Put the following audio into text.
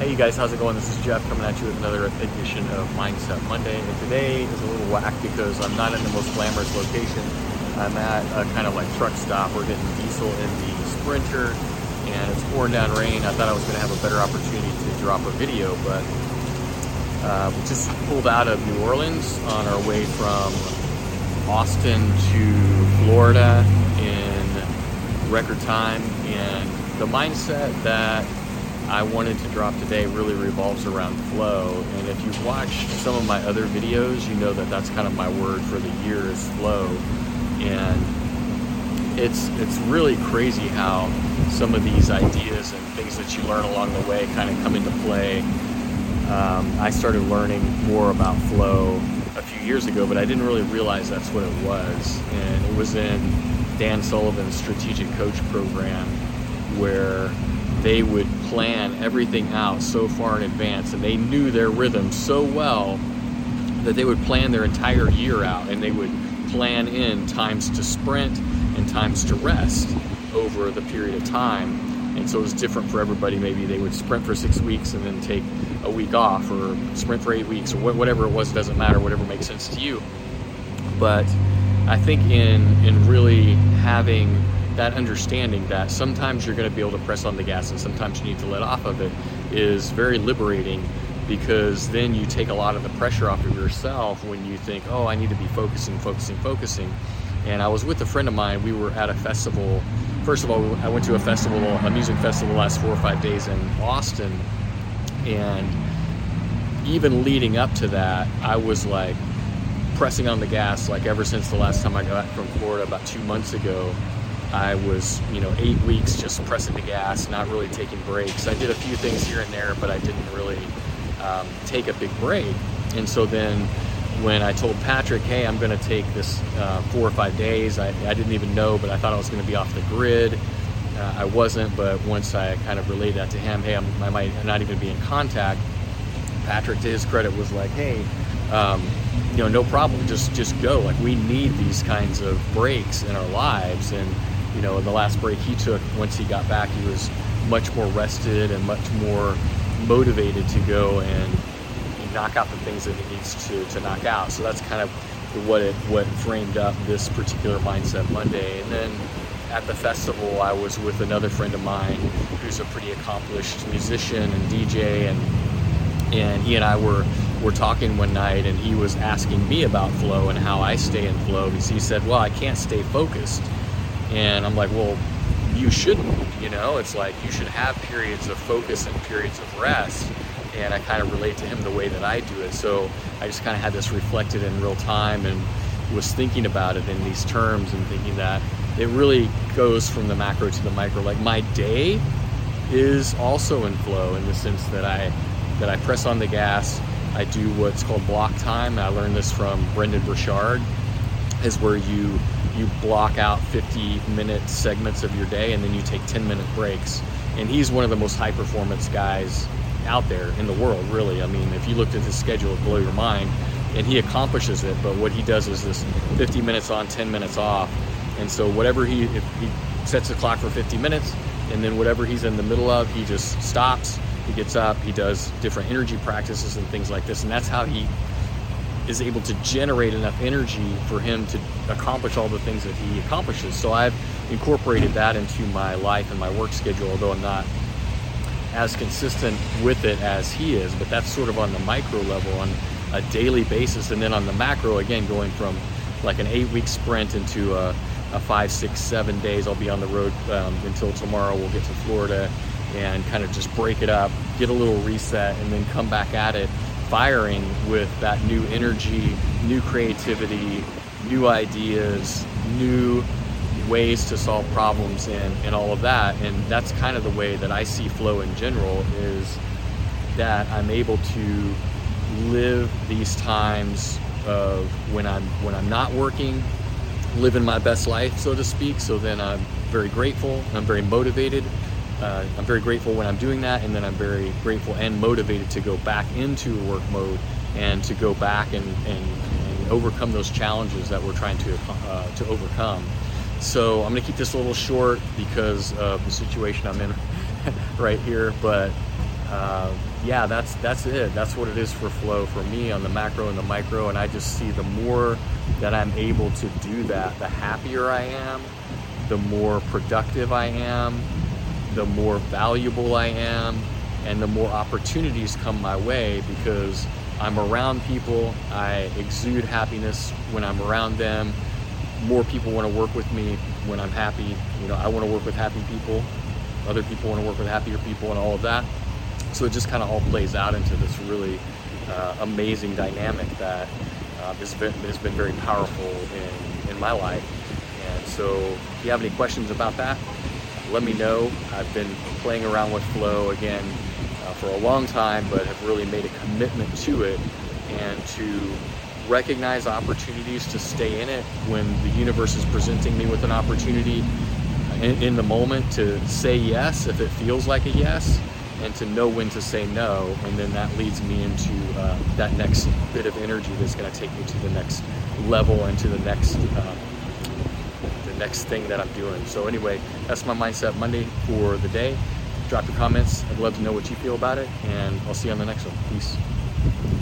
Hey you guys, how's it going? This is Jeff coming at you with another edition of Mindset Monday. And today is a little whack because I'm not in the most glamorous location. I'm at a kind of like truck stop. We're getting diesel in the Sprinter and it's pouring down rain. I thought I was going to have a better opportunity to drop a video, but uh, we just pulled out of New Orleans on our way from Austin to Florida in record time. And the mindset that I wanted to drop today really revolves around flow. And if you've watched some of my other videos, you know that that's kind of my word for the year is flow. And it's it's really crazy how some of these ideas and things that you learn along the way kind of come into play. Um, I started learning more about flow a few years ago, but I didn't really realize that's what it was. And it was in Dan Sullivan's strategic coach program where they would plan everything out so far in advance and they knew their rhythm so well that they would plan their entire year out and they would plan in times to sprint and times to rest over the period of time. And so it was different for everybody. Maybe they would sprint for six weeks and then take a week off, or sprint for eight weeks, or whatever it was. It doesn't matter. Whatever makes sense to you. But I think in in really having that understanding that sometimes you're going to be able to press on the gas and sometimes you need to let off of it is very liberating because then you take a lot of the pressure off of yourself when you think, oh, I need to be focusing, focusing, focusing. And I was with a friend of mine. We were at a festival. First of all, I went to a festival, a music festival, last four or five days in Austin. And even leading up to that, I was like pressing on the gas, like ever since the last time I got from Florida about two months ago. I was, you know, eight weeks just pressing the gas, not really taking breaks. I did a few things here and there, but I didn't really um, take a big break. And so then when I told Patrick, hey, I'm going to take this uh, four or five days, I, I, didn't even know, but I thought I was going to be off the grid. Uh, I wasn't, but once I kind of relayed that to him, hey, I'm, i might not even be in contact. Patrick, to his credit, was like, hey, um, you know, no problem, just just go. Like we need these kinds of breaks in our lives, and you know, the last break he took, once he got back, he was much more rested and much more motivated to go and knock out the things that he needs to, to knock out. So that's kind of what it what framed up this particular mindset Monday. And then at the festival, I was with another friend of mine who's a pretty accomplished musician and DJ, and and he and I were were talking one night, and he was asking me about flow and how I stay in flow because he said, "Well, I can't stay focused," and I'm like, "Well." You shouldn't, you know. It's like you should have periods of focus and periods of rest and I kind of relate to him the way that I do it. So I just kind of had this reflected in real time and was thinking about it in these terms and thinking that it really goes from the macro to the micro. Like my day is also in flow in the sense that I that I press on the gas. I do what's called block time. I learned this from Brendon Burchard, is where you you block out 50 minute segments of your day and then you take 10 minute breaks. And he's one of the most high performance guys out there in the world, really. I mean, if you looked at his schedule, it'd blow your mind. And he accomplishes it, but what he does is this 50 minutes on, 10 minutes off. And so whatever he, if he sets the clock for 50 minutes, and then whatever he's in the middle of, he just stops, he gets up, he does different energy practices and things like this. And that's how he is able to generate enough energy for him to accomplish all the things that he accomplishes. So I've incorporated that into my life and my work schedule, although I'm not as consistent with it as he is, but that's sort of on the micro level on a daily basis. And then on the macro, again, going from like an eight week sprint into a, a five, six, seven days. I'll be on the road um, until tomorrow. We'll get to Florida and kind of just break it up, get a little reset, and then come back at it firing with that new energy, new creativity, new ideas, new ways to solve problems and, and all of that. And that's kind of the way that I see flow in general is that I'm able to live these times of when I'm when I'm not working, living my best life, so to speak. So then I'm very grateful. I'm very motivated. Uh, I'm very grateful when I'm doing that, and then I'm very grateful and motivated to go back into work mode and to go back and, and, and overcome those challenges that we're trying to uh, to overcome. So I'm gonna keep this a little short because of the situation I'm in right here, but uh, yeah, that's that's it. That's what it is for flow for me on the macro and the micro. And I just see the more that I'm able to do that, the happier I am, the more productive I am, the more valuable I am, and the more opportunities come my way because I'm around people. I exude happiness when I'm around them. More people want to work with me when I'm happy. You know, I want to work with happy people. Other people want to work with happier people, and all of that. So it just kind of all plays out into this really uh, amazing dynamic that uh, has, been, has been very powerful in, in my life. And so if you have any questions about that, let me know. I've been playing around with flow again uh, for a long time, but have really made a commitment to it and to recognize opportunities to stay in it when the universe is presenting me with an opportunity in, in the moment to say yes if it feels like a yes and to know when to say no. And then that leads me into uh, that next bit of energy that's going to take me to the next level and to the next. Uh, the next thing that I'm doing. So anyway, that's my mindset Monday for the day. Drop your comments. I'd love to know what you feel about it, and I'll see you on the next one. Peace.